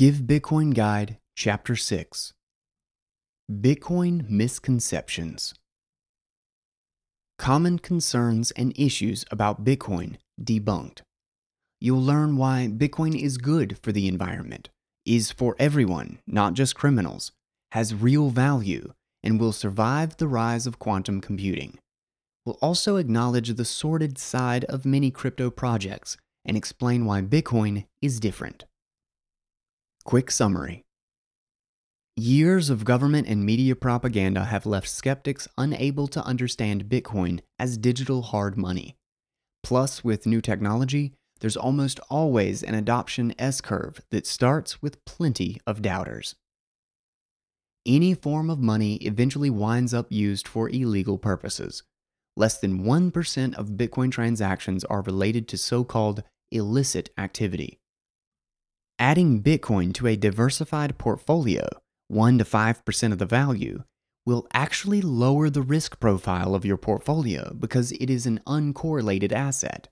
Give Bitcoin Guide, Chapter 6 Bitcoin Misconceptions. Common concerns and issues about Bitcoin debunked. You'll learn why Bitcoin is good for the environment, is for everyone, not just criminals, has real value, and will survive the rise of quantum computing. We'll also acknowledge the sordid side of many crypto projects and explain why Bitcoin is different. Quick summary Years of government and media propaganda have left skeptics unable to understand Bitcoin as digital hard money. Plus, with new technology, there's almost always an adoption S curve that starts with plenty of doubters. Any form of money eventually winds up used for illegal purposes. Less than 1% of Bitcoin transactions are related to so called illicit activity. Adding Bitcoin to a diversified portfolio, 1 to 5% of the value, will actually lower the risk profile of your portfolio because it is an uncorrelated asset.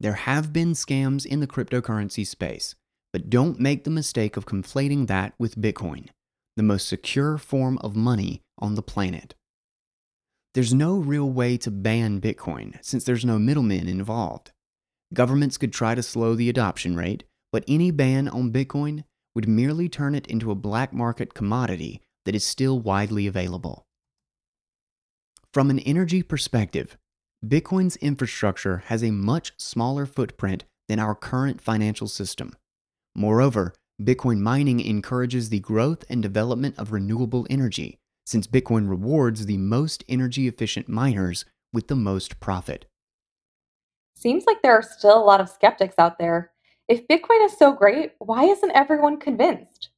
There have been scams in the cryptocurrency space, but don't make the mistake of conflating that with Bitcoin, the most secure form of money on the planet. There's no real way to ban Bitcoin since there's no middlemen involved. Governments could try to slow the adoption rate, but any ban on Bitcoin would merely turn it into a black market commodity that is still widely available. From an energy perspective, Bitcoin's infrastructure has a much smaller footprint than our current financial system. Moreover, Bitcoin mining encourages the growth and development of renewable energy, since Bitcoin rewards the most energy efficient miners with the most profit. Seems like there are still a lot of skeptics out there. If Bitcoin is so great, why isn't everyone convinced?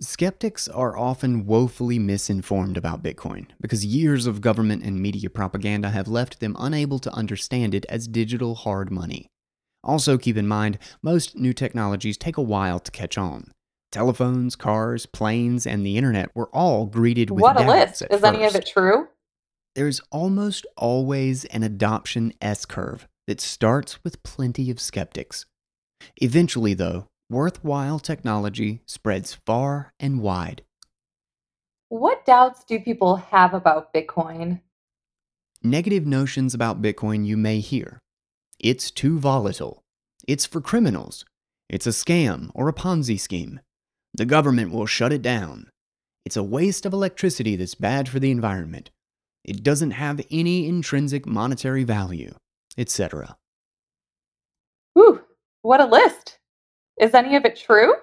Skeptics are often woefully misinformed about Bitcoin because years of government and media propaganda have left them unable to understand it as digital hard money. Also, keep in mind, most new technologies take a while to catch on. Telephones, cars, planes, and the internet were all greeted with What a list! Is any of it true? There's almost always an adoption S curve that starts with plenty of skeptics. Eventually, though, worthwhile technology spreads far and wide. What doubts do people have about Bitcoin? Negative notions about Bitcoin you may hear. It's too volatile. It's for criminals. It's a scam or a Ponzi scheme. The government will shut it down. It's a waste of electricity that's bad for the environment. It doesn't have any intrinsic monetary value, etc. Whew, what a list! Is any of it true?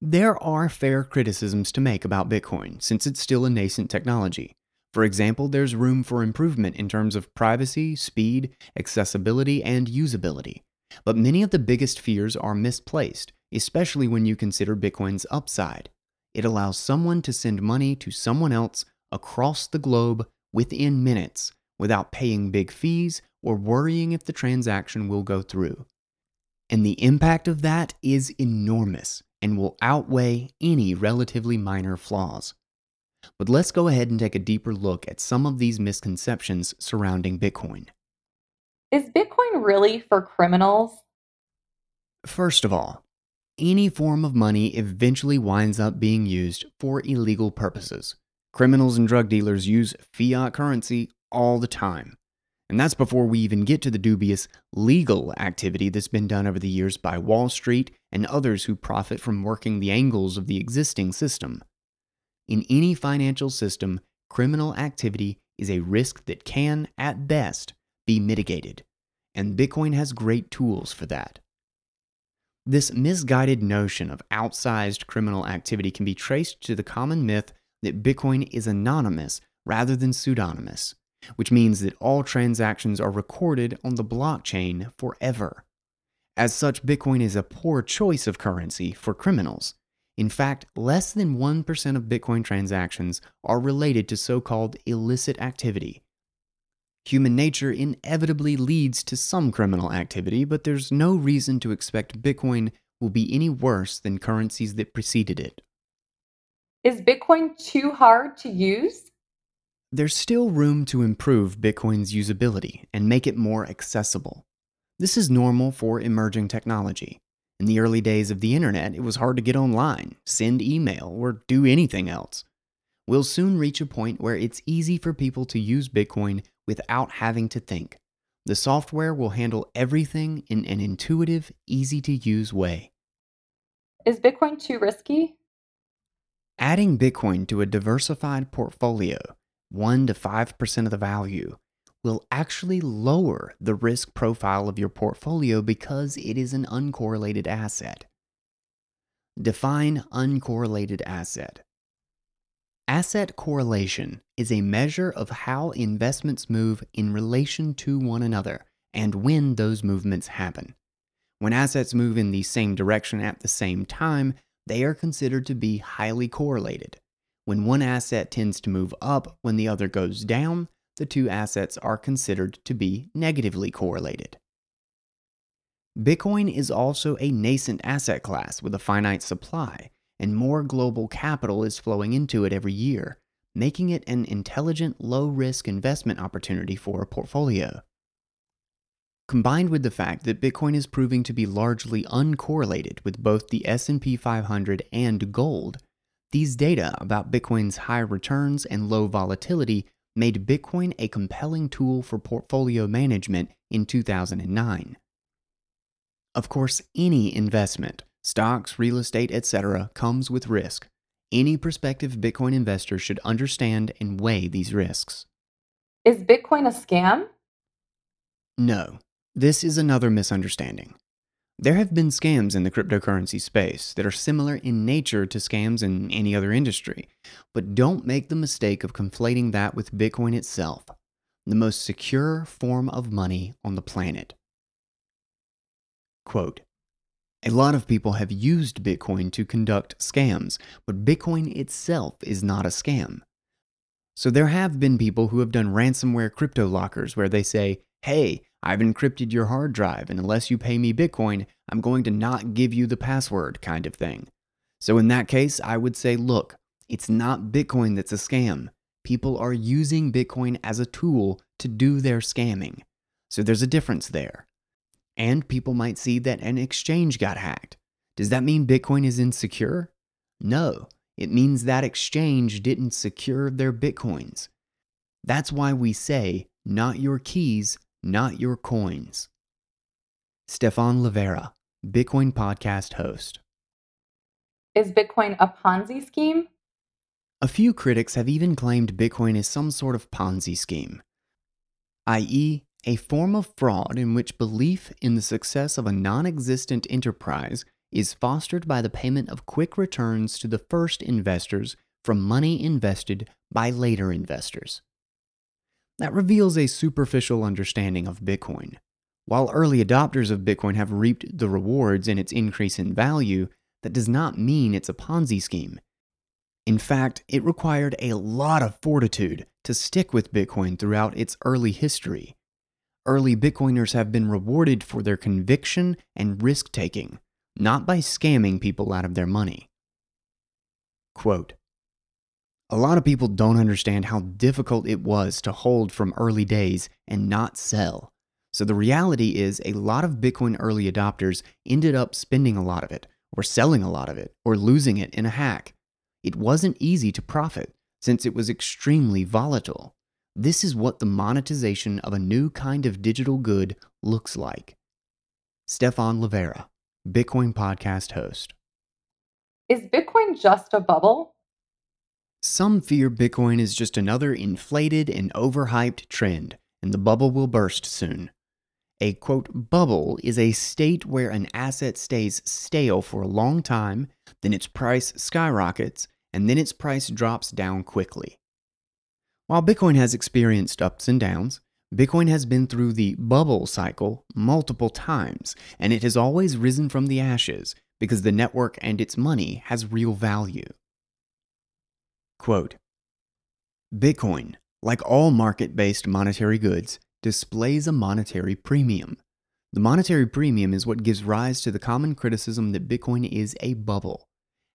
There are fair criticisms to make about Bitcoin since it's still a nascent technology. For example, there's room for improvement in terms of privacy, speed, accessibility, and usability. But many of the biggest fears are misplaced, especially when you consider Bitcoin's upside. It allows someone to send money to someone else across the globe within minutes without paying big fees or worrying if the transaction will go through. And the impact of that is enormous and will outweigh any relatively minor flaws. But let's go ahead and take a deeper look at some of these misconceptions surrounding Bitcoin. Is Bitcoin really for criminals? First of all, any form of money eventually winds up being used for illegal purposes. Criminals and drug dealers use fiat currency all the time. And that's before we even get to the dubious legal activity that's been done over the years by Wall Street and others who profit from working the angles of the existing system. In any financial system, criminal activity is a risk that can, at best, be mitigated, and Bitcoin has great tools for that. This misguided notion of outsized criminal activity can be traced to the common myth that Bitcoin is anonymous rather than pseudonymous, which means that all transactions are recorded on the blockchain forever. As such, Bitcoin is a poor choice of currency for criminals. In fact, less than 1% of Bitcoin transactions are related to so called illicit activity. Human nature inevitably leads to some criminal activity, but there's no reason to expect Bitcoin will be any worse than currencies that preceded it. Is Bitcoin too hard to use? There's still room to improve Bitcoin's usability and make it more accessible. This is normal for emerging technology. In the early days of the internet, it was hard to get online, send email, or do anything else. We'll soon reach a point where it's easy for people to use Bitcoin without having to think. The software will handle everything in an intuitive, easy to use way. Is Bitcoin too risky? Adding Bitcoin to a diversified portfolio, 1 to 5% of the value, will actually lower the risk profile of your portfolio because it is an uncorrelated asset. Define uncorrelated asset. Asset correlation is a measure of how investments move in relation to one another and when those movements happen. When assets move in the same direction at the same time, they are considered to be highly correlated. When one asset tends to move up when the other goes down, the two assets are considered to be negatively correlated. Bitcoin is also a nascent asset class with a finite supply, and more global capital is flowing into it every year, making it an intelligent, low risk investment opportunity for a portfolio. Combined with the fact that Bitcoin is proving to be largely uncorrelated with both the S&P 500 and gold, these data about Bitcoin's high returns and low volatility made Bitcoin a compelling tool for portfolio management in 2009. Of course, any investment, stocks, real estate, etc., comes with risk. Any prospective Bitcoin investor should understand and weigh these risks. Is Bitcoin a scam? No, this is another misunderstanding. There have been scams in the cryptocurrency space that are similar in nature to scams in any other industry, but don't make the mistake of conflating that with Bitcoin itself, the most secure form of money on the planet. Quote A lot of people have used Bitcoin to conduct scams, but Bitcoin itself is not a scam. So there have been people who have done ransomware crypto lockers where they say, hey, I've encrypted your hard drive, and unless you pay me Bitcoin, I'm going to not give you the password, kind of thing. So, in that case, I would say, look, it's not Bitcoin that's a scam. People are using Bitcoin as a tool to do their scamming. So, there's a difference there. And people might see that an exchange got hacked. Does that mean Bitcoin is insecure? No, it means that exchange didn't secure their Bitcoins. That's why we say, not your keys, not your coins. Stefan Livera, Bitcoin podcast host. Is Bitcoin a Ponzi scheme? A few critics have even claimed Bitcoin is some sort of Ponzi scheme, i.e., a form of fraud in which belief in the success of a non existent enterprise is fostered by the payment of quick returns to the first investors from money invested by later investors. That reveals a superficial understanding of Bitcoin. While early adopters of Bitcoin have reaped the rewards in its increase in value, that does not mean it's a Ponzi scheme. In fact, it required a lot of fortitude to stick with Bitcoin throughout its early history. Early Bitcoiners have been rewarded for their conviction and risk taking, not by scamming people out of their money. Quote a lot of people don't understand how difficult it was to hold from early days and not sell. So the reality is, a lot of Bitcoin early adopters ended up spending a lot of it, or selling a lot of it, or losing it in a hack. It wasn't easy to profit since it was extremely volatile. This is what the monetization of a new kind of digital good looks like. Stefan Livera, Bitcoin podcast host. Is Bitcoin just a bubble? Some fear Bitcoin is just another inflated and overhyped trend, and the bubble will burst soon. A quote, bubble is a state where an asset stays stale for a long time, then its price skyrockets, and then its price drops down quickly. While Bitcoin has experienced ups and downs, Bitcoin has been through the bubble cycle multiple times, and it has always risen from the ashes because the network and its money has real value. Quote Bitcoin, like all market based monetary goods, displays a monetary premium. The monetary premium is what gives rise to the common criticism that Bitcoin is a bubble.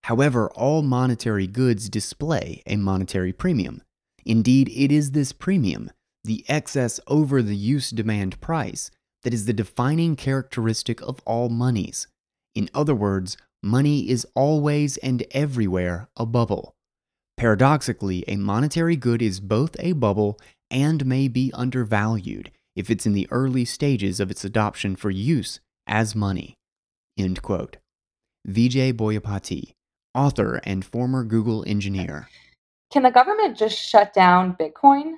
However, all monetary goods display a monetary premium. Indeed, it is this premium, the excess over the use demand price, that is the defining characteristic of all monies. In other words, money is always and everywhere a bubble. Paradoxically, a monetary good is both a bubble and may be undervalued if it's in the early stages of its adoption for use as money. End quote. Vijay Boyapati, author and former Google engineer. Can the government just shut down Bitcoin?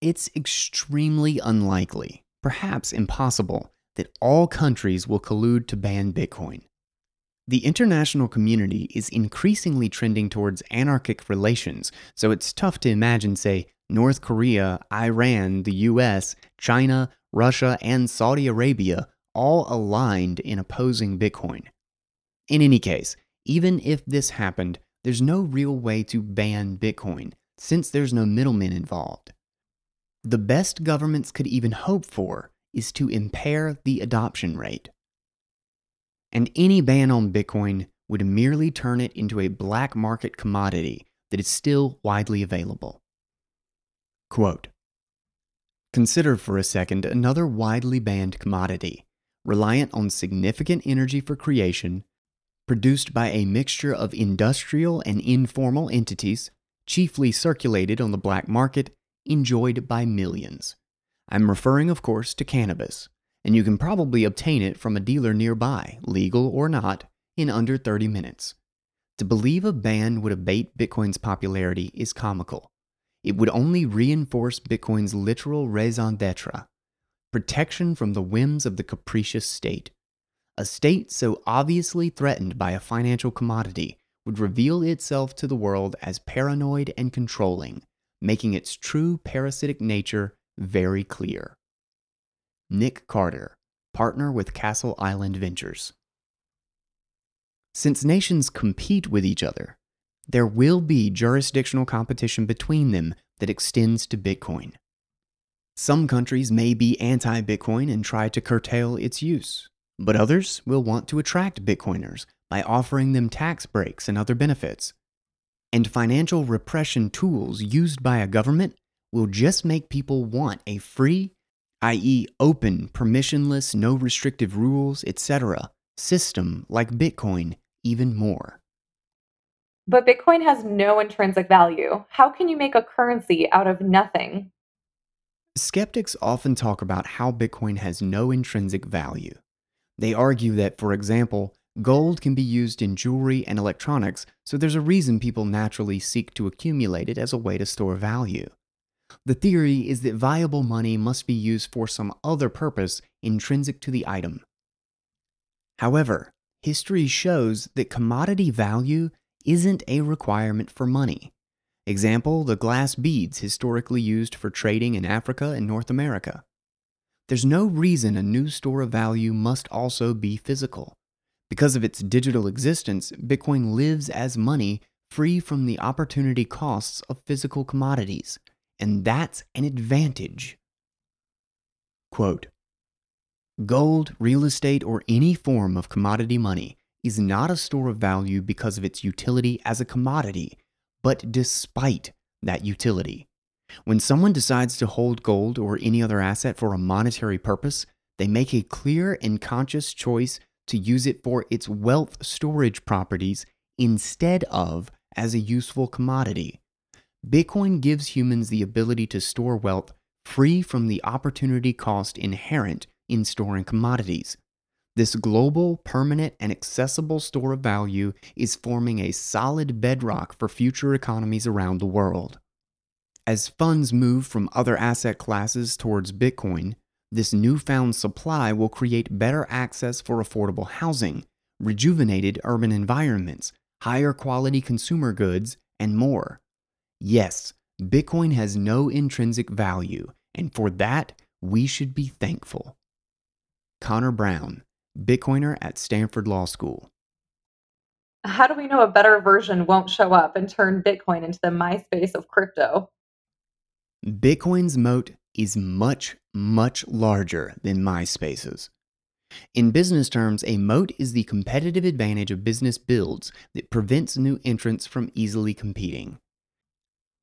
It's extremely unlikely, perhaps impossible, that all countries will collude to ban Bitcoin. The international community is increasingly trending towards anarchic relations, so it's tough to imagine, say, North Korea, Iran, the US, China, Russia, and Saudi Arabia all aligned in opposing Bitcoin. In any case, even if this happened, there's no real way to ban Bitcoin since there's no middlemen involved. The best governments could even hope for is to impair the adoption rate. And any ban on Bitcoin would merely turn it into a black market commodity that is still widely available. Quote Consider for a second another widely banned commodity, reliant on significant energy for creation, produced by a mixture of industrial and informal entities, chiefly circulated on the black market, enjoyed by millions. I'm referring, of course, to cannabis, and you can probably obtain it from a dealer nearby, legal or not, in under 30 minutes. To believe a ban would abate Bitcoin's popularity is comical. It would only reinforce Bitcoin's literal raison d'etre protection from the whims of the capricious state. A state so obviously threatened by a financial commodity would reveal itself to the world as paranoid and controlling, making its true parasitic nature very clear. Nick Carter, partner with Castle Island Ventures. Since nations compete with each other, there will be jurisdictional competition between them that extends to Bitcoin. Some countries may be anti Bitcoin and try to curtail its use, but others will want to attract Bitcoiners by offering them tax breaks and other benefits. And financial repression tools used by a government will just make people want a free, i.e., open, permissionless, no restrictive rules, etc., system like Bitcoin even more. But Bitcoin has no intrinsic value. How can you make a currency out of nothing? Skeptics often talk about how Bitcoin has no intrinsic value. They argue that, for example, gold can be used in jewelry and electronics, so there's a reason people naturally seek to accumulate it as a way to store value. The theory is that viable money must be used for some other purpose intrinsic to the item. However, history shows that commodity value isn't a requirement for money. Example, the glass beads historically used for trading in Africa and North America. There's no reason a new store of value must also be physical. Because of its digital existence, Bitcoin lives as money free from the opportunity costs of physical commodities, and that's an advantage. Quote Gold, real estate, or any form of commodity money is not a store of value because of its utility as a commodity, but despite that utility. When someone decides to hold gold or any other asset for a monetary purpose, they make a clear and conscious choice to use it for its wealth storage properties instead of as a useful commodity. Bitcoin gives humans the ability to store wealth free from the opportunity cost inherent in storing commodities. This global, permanent, and accessible store of value is forming a solid bedrock for future economies around the world. As funds move from other asset classes towards Bitcoin, this newfound supply will create better access for affordable housing, rejuvenated urban environments, higher quality consumer goods, and more. Yes, Bitcoin has no intrinsic value, and for that, we should be thankful. Connor Brown, Bitcoiner at Stanford Law School. How do we know a better version won't show up and turn Bitcoin into the MySpace of crypto? Bitcoin's moat is much, much larger than MySpace's. In business terms, a moat is the competitive advantage a business builds that prevents new entrants from easily competing.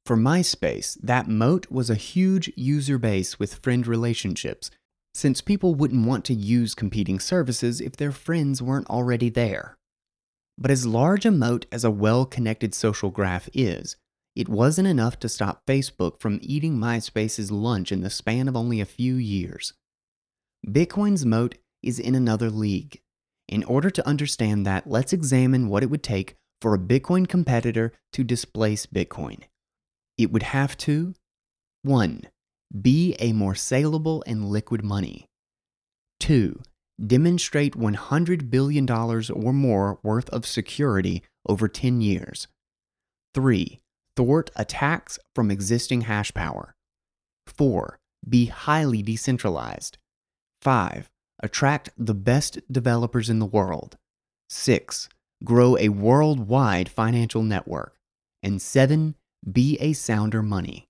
For MySpace, that moat was a huge user base with friend relationships since people wouldn't want to use competing services if their friends weren't already there. But as large a moat as a well connected social graph is, it wasn't enough to stop Facebook from eating MySpace's lunch in the span of only a few years. Bitcoin's moat is in another league. In order to understand that, let's examine what it would take for a Bitcoin competitor to displace Bitcoin. It would have to 1. Be a more saleable and liquid money. 2. Demonstrate $100 billion or more worth of security over 10 years. 3 thwart attacks from existing hash power. 4. Be highly decentralized. 5. Attract the best developers in the world. 6. Grow a worldwide financial network. And 7. Be a sounder money.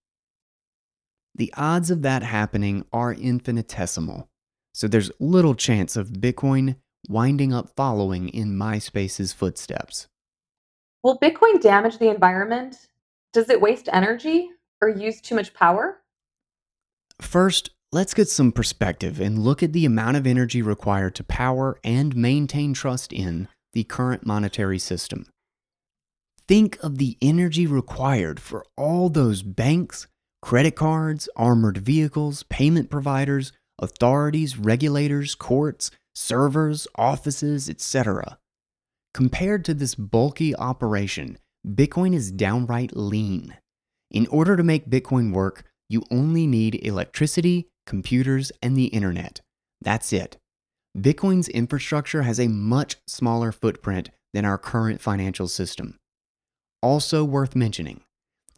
The odds of that happening are infinitesimal, so there's little chance of Bitcoin winding up following in MySpace's footsteps. Will Bitcoin damage the environment? Does it waste energy or use too much power? First, let's get some perspective and look at the amount of energy required to power and maintain trust in the current monetary system. Think of the energy required for all those banks, credit cards, armored vehicles, payment providers, authorities, regulators, courts, servers, offices, etc. Compared to this bulky operation, Bitcoin is downright lean. In order to make Bitcoin work, you only need electricity, computers, and the internet. That's it. Bitcoin's infrastructure has a much smaller footprint than our current financial system. Also worth mentioning,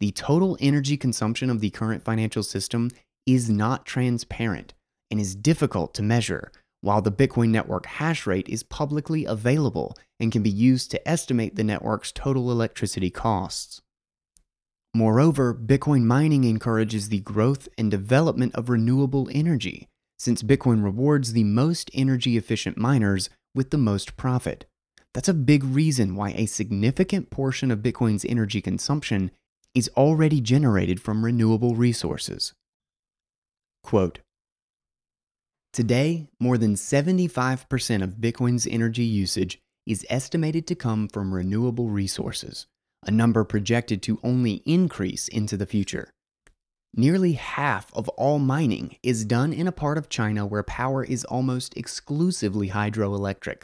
the total energy consumption of the current financial system is not transparent and is difficult to measure, while the Bitcoin network hash rate is publicly available and can be used to estimate the network's total electricity costs. Moreover, Bitcoin mining encourages the growth and development of renewable energy, since Bitcoin rewards the most energy efficient miners with the most profit. That's a big reason why a significant portion of Bitcoin's energy consumption is already generated from renewable resources. Quote Today, more than 75% of Bitcoin's energy usage is estimated to come from renewable resources, a number projected to only increase into the future. Nearly half of all mining is done in a part of China where power is almost exclusively hydroelectric.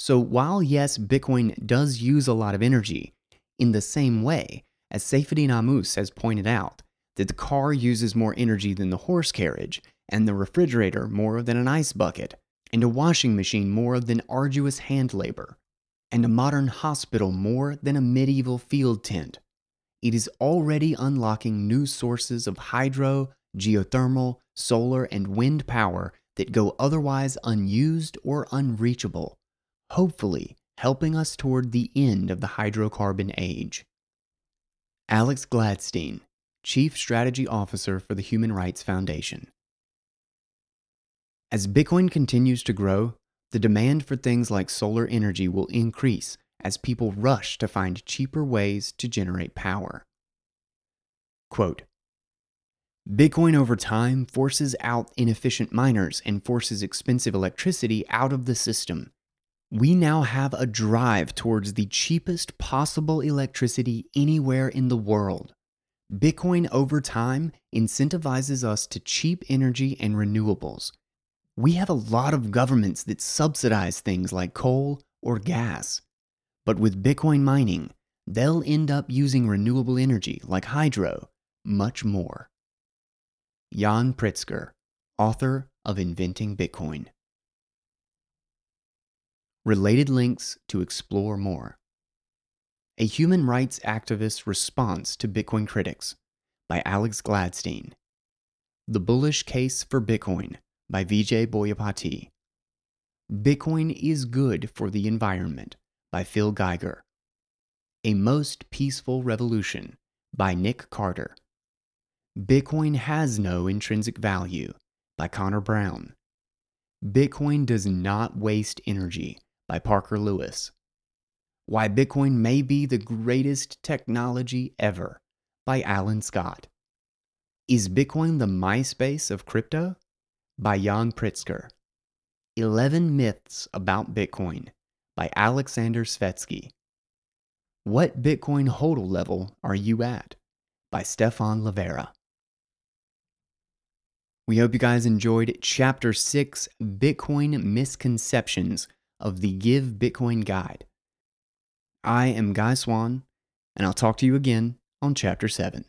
So, while yes, Bitcoin does use a lot of energy, in the same way, as Ammous has pointed out, that the car uses more energy than the horse carriage, and the refrigerator more than an ice bucket, and a washing machine more than arduous hand labor, and a modern hospital more than a medieval field tent. It is already unlocking new sources of hydro, geothermal, solar, and wind power that go otherwise unused or unreachable, hopefully helping us toward the end of the hydrocarbon age. Alex Gladstein, Chief Strategy Officer for the Human Rights Foundation. As Bitcoin continues to grow, the demand for things like solar energy will increase as people rush to find cheaper ways to generate power. Quote Bitcoin over time forces out inefficient miners and forces expensive electricity out of the system. We now have a drive towards the cheapest possible electricity anywhere in the world. Bitcoin over time incentivizes us to cheap energy and renewables we have a lot of governments that subsidize things like coal or gas. But with Bitcoin mining, they'll end up using renewable energy like hydro much more. Yan Pritzker, author of Inventing Bitcoin. Related links to explore more. A human rights activist's response to Bitcoin critics by Alex Gladstein. The Bullish Case for Bitcoin by Vijay Boyapati. Bitcoin is Good for the Environment by Phil Geiger. A Most Peaceful Revolution by Nick Carter. Bitcoin Has No Intrinsic Value by Connor Brown. Bitcoin Does Not Waste Energy by Parker Lewis. Why Bitcoin May Be the Greatest Technology Ever by Alan Scott. Is Bitcoin the MySpace of crypto? by Yan Pritzker. 11 Myths About Bitcoin by Alexander Svetski. What Bitcoin hodl level are you at? by Stefan Livera. We hope you guys enjoyed Chapter 6 Bitcoin Misconceptions of the Give Bitcoin Guide. I am Guy Swann, and I'll talk to you again on Chapter 7.